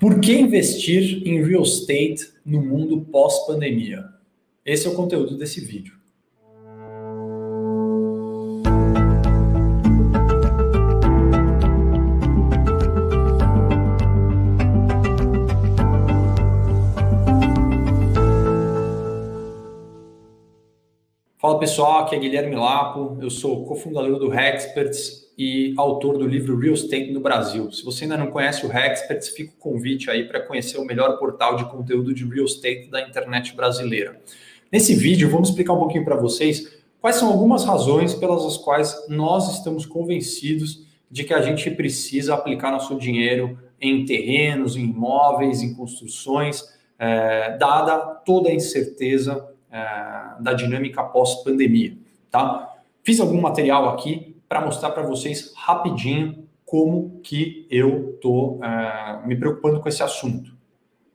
Por que investir em real estate no mundo pós-pandemia? Esse é o conteúdo desse vídeo. Fala pessoal, aqui é Guilherme Lapo, eu sou cofundador do Hexperts e autor do livro Real Estate no Brasil. Se você ainda não conhece o Hexperts, fica o convite aí para conhecer o melhor portal de conteúdo de real estate da internet brasileira. Nesse vídeo, vamos explicar um pouquinho para vocês quais são algumas razões pelas quais nós estamos convencidos de que a gente precisa aplicar nosso dinheiro em terrenos, em imóveis, em construções, é, dada toda a incerteza é, da dinâmica pós-pandemia. Tá? Fiz algum material aqui para mostrar para vocês rapidinho como que eu estou uh, me preocupando com esse assunto.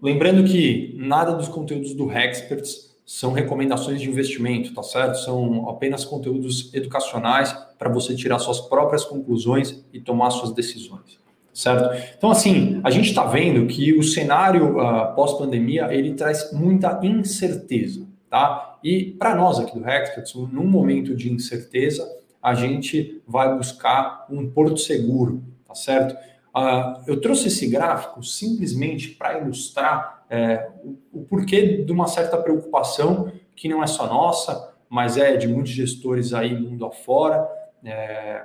Lembrando que nada dos conteúdos do Hexperts são recomendações de investimento, tá certo? São apenas conteúdos educacionais para você tirar suas próprias conclusões e tomar suas decisões, certo? Então, assim, a gente está vendo que o cenário uh, pós-pandemia ele traz muita incerteza, tá? E para nós aqui do Hexperts, num momento de incerteza, a gente vai buscar um porto seguro, tá certo? Uh, eu trouxe esse gráfico simplesmente para ilustrar é, o, o, porquê de uma certa preocupação que não é só nossa, mas é de muitos gestores aí mundo afora, é,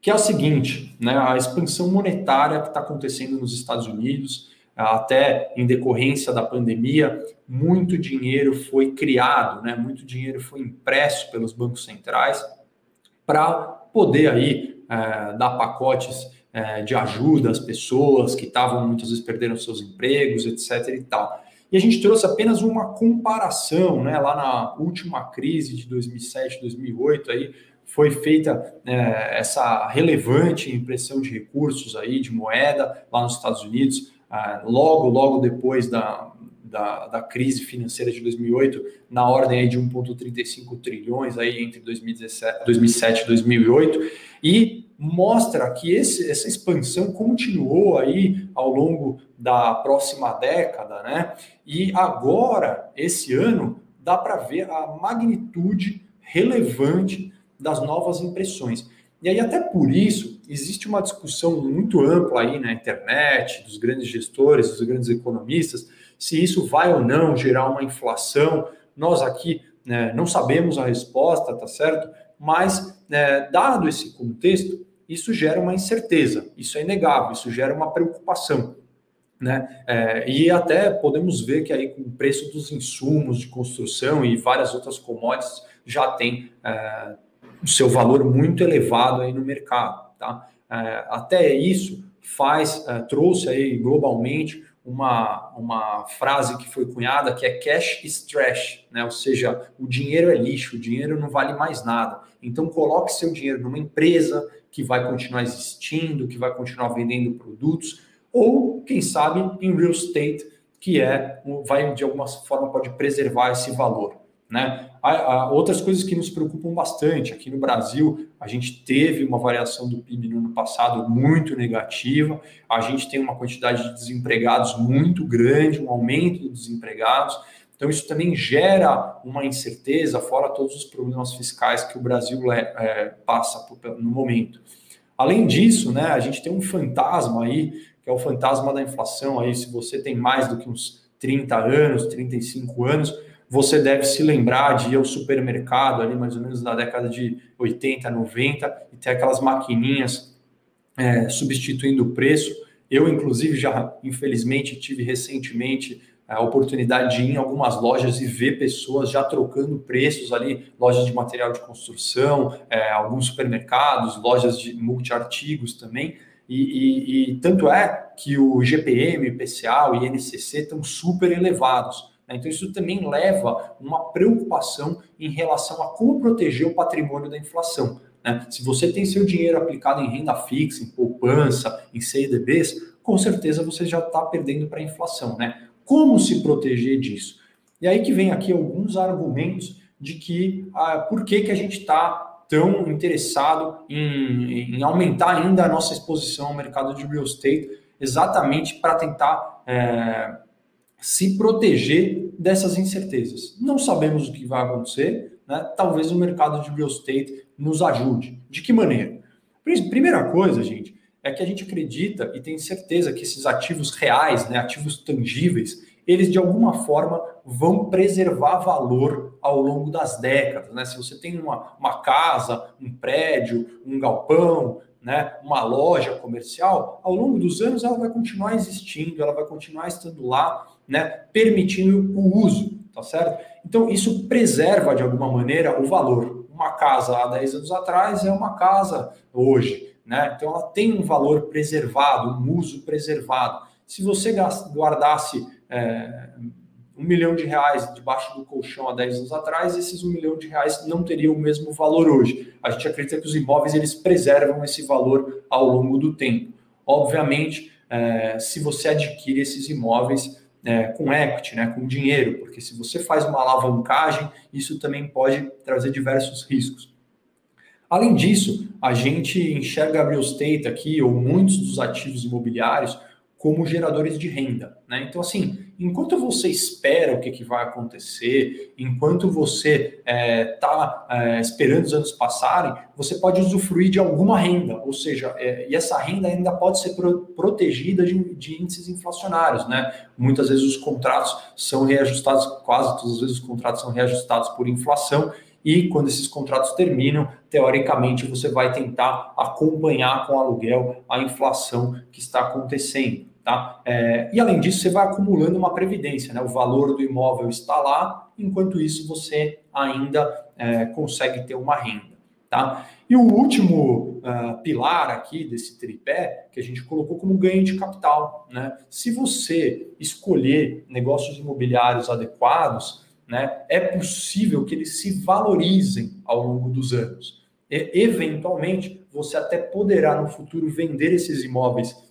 que é o seguinte, né, a expansão monetária que está acontecendo nos Estados Unidos, até em decorrência da pandemia, muito dinheiro foi criado, né, muito dinheiro foi impresso pelos bancos centrais, para poder aí é, dar pacotes é, de ajuda às pessoas que estavam muitas vezes perdendo seus empregos, etc. e tal. E a gente trouxe apenas uma comparação, né? Lá na última crise de 2007, 2008, aí foi feita é, essa relevante impressão de recursos aí de moeda lá nos Estados Unidos, é, logo, logo depois da, da, da, crise financeira de 2008, na ordem aí de 1,35 trilhões aí entre 2017, 2007 e 2008, e mostra que esse, essa expansão continuou aí ao longo da próxima década, né? E agora, esse ano, dá para ver a magnitude relevante das novas impressões. E aí, até por isso, existe uma discussão muito ampla aí na internet, dos grandes gestores, dos grandes economistas, se isso vai ou não gerar uma inflação. Nós aqui né, não sabemos a resposta, tá certo? Mas, né, dado esse contexto, isso gera uma incerteza, isso é inegável, isso gera uma preocupação. Né? É, e até podemos ver que aí com o preço dos insumos de construção e várias outras commodities já tem é, o seu valor muito elevado aí no mercado. Tá? É, até isso faz, é, trouxe aí globalmente uma, uma frase que foi cunhada que é cash is trash, né? Ou seja, o dinheiro é lixo, o dinheiro não vale mais nada. Então coloque seu dinheiro numa empresa que vai continuar existindo, que vai continuar vendendo produtos, ou quem sabe em real estate, que é vai de alguma forma pode preservar esse valor. Né? Há, há outras coisas que nos preocupam bastante. Aqui no Brasil, a gente teve uma variação do PIB no ano passado muito negativa, a gente tem uma quantidade de desempregados muito grande, um aumento dos desempregados. Então, isso também gera uma incerteza, fora todos os problemas fiscais que o Brasil é, passa no momento. Além disso, né, a gente tem um fantasma aí, que é o fantasma da inflação. Aí, se você tem mais do que uns 30 anos, 35 anos, você deve se lembrar de ir ao supermercado ali mais ou menos na década de 80, 90 e ter aquelas maquininhas é, substituindo o preço. Eu, inclusive, já infelizmente tive recentemente a oportunidade de ir em algumas lojas e ver pessoas já trocando preços ali, lojas de material de construção, é, alguns supermercados, lojas de multiartigos também. E, e, e tanto é que o GPM, IPCA, o INCC estão super elevados. Né? Então, isso também leva uma preocupação em relação a como proteger o patrimônio da inflação. Né? Se você tem seu dinheiro aplicado em renda fixa, em poupança, em CDBs, com certeza você já está perdendo para a inflação. Né? Como se proteger disso? E aí que vem aqui alguns argumentos de que ah, por que, que a gente está tão interessado em, em, aumentar ainda a nossa exposição ao mercado de real estate, exatamente para tentar é, se proteger dessas incertezas. Não sabemos o que vai acontecer, né? talvez o mercado de real estate nos ajude. De que maneira? Primeira coisa, gente, é que a gente acredita e tem certeza que esses ativos reais, né, ativos tangíveis, eles de alguma forma vão preservar valor ao longo das décadas. Né? Se você tem uma, uma casa, um prédio, um galpão, né, uma loja comercial, ao longo dos anos ela vai continuar existindo, ela vai continuar estando lá, né, permitindo o uso, tá certo? Então isso preserva de alguma maneira o valor. Uma casa há 10 anos atrás é uma casa hoje, né? Então ela tem um valor preservado, um uso preservado. Se você guardasse é, um milhão de reais debaixo do colchão há 10 anos atrás, esses um milhão de reais não teriam o mesmo valor hoje. A gente acredita que os imóveis eles preservam esse valor ao longo do tempo. Obviamente, é, se você adquire esses imóveis é, com equity, né, com dinheiro, porque se você faz uma alavancagem, isso também pode trazer diversos riscos. Além disso, a gente enxerga a real estate aqui, ou muitos dos ativos imobiliários, como geradores de renda. Né? Então, assim, enquanto você espera o que, que vai acontecer, enquanto você está é, tá, é, esperando os anos passarem, você pode usufruir de alguma renda, ou seja, é, e essa renda ainda pode ser pro, protegida de, de, índices inflacionários. Né? Muitas vezes os contratos são reajustados, quase todas as vezes os contratos são reajustados por inflação, e quando esses contratos terminam, teoricamente você vai tentar acompanhar com aluguel a inflação que está acontecendo. Tá? É, e além disso, você vai acumulando uma previdência, né? o valor do imóvel está lá, enquanto isso você ainda é, consegue ter uma renda. Tá? E o último uh, pilar aqui desse tripé, que a gente colocou como ganho de capital. Né? Se você escolher negócios imobiliários adequados, né, é possível que eles se valorizem ao longo dos anos. E, eventualmente, você até poderá no futuro vender esses imóveis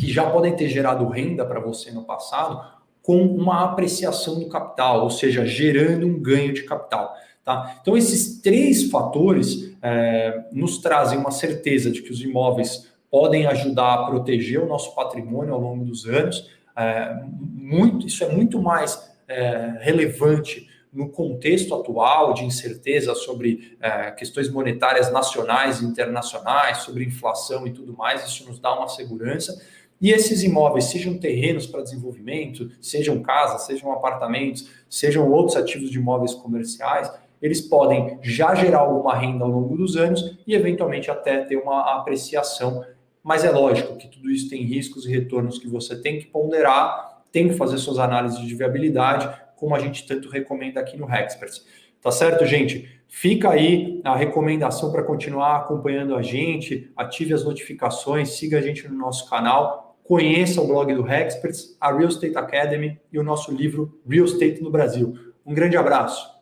que já podem ter gerado renda para você no passado com uma apreciação do capital, ou seja, gerando um ganho de capital. Tá? Então, esses três fatores é, nos trazem uma certeza de que os imóveis podem ajudar a proteger o nosso patrimônio ao longo dos anos. É, muito, isso é muito mais é, relevante no contexto atual de incerteza sobre é, questões monetárias nacionais e internacionais, sobre inflação e tudo mais, isso nos dá uma segurança. E esses imóveis, sejam terrenos para desenvolvimento, sejam casas, sejam apartamentos, sejam outros ativos de imóveis comerciais, eles podem já gerar alguma renda ao longo dos anos e, eventualmente, até ter uma apreciação. Mas é lógico que tudo isso tem riscos e retornos que você tem que ponderar, tem que fazer suas análises de viabilidade, como a gente tanto recomenda aqui no Hexperts. Tá certo, gente? Fica aí a recomendação para continuar acompanhando a gente, ative as notificações, siga a gente no nosso canal conheça o blog do Hexperts, a Real Estate Academy e o nosso livro Real Estate no Brasil. Um grande abraço.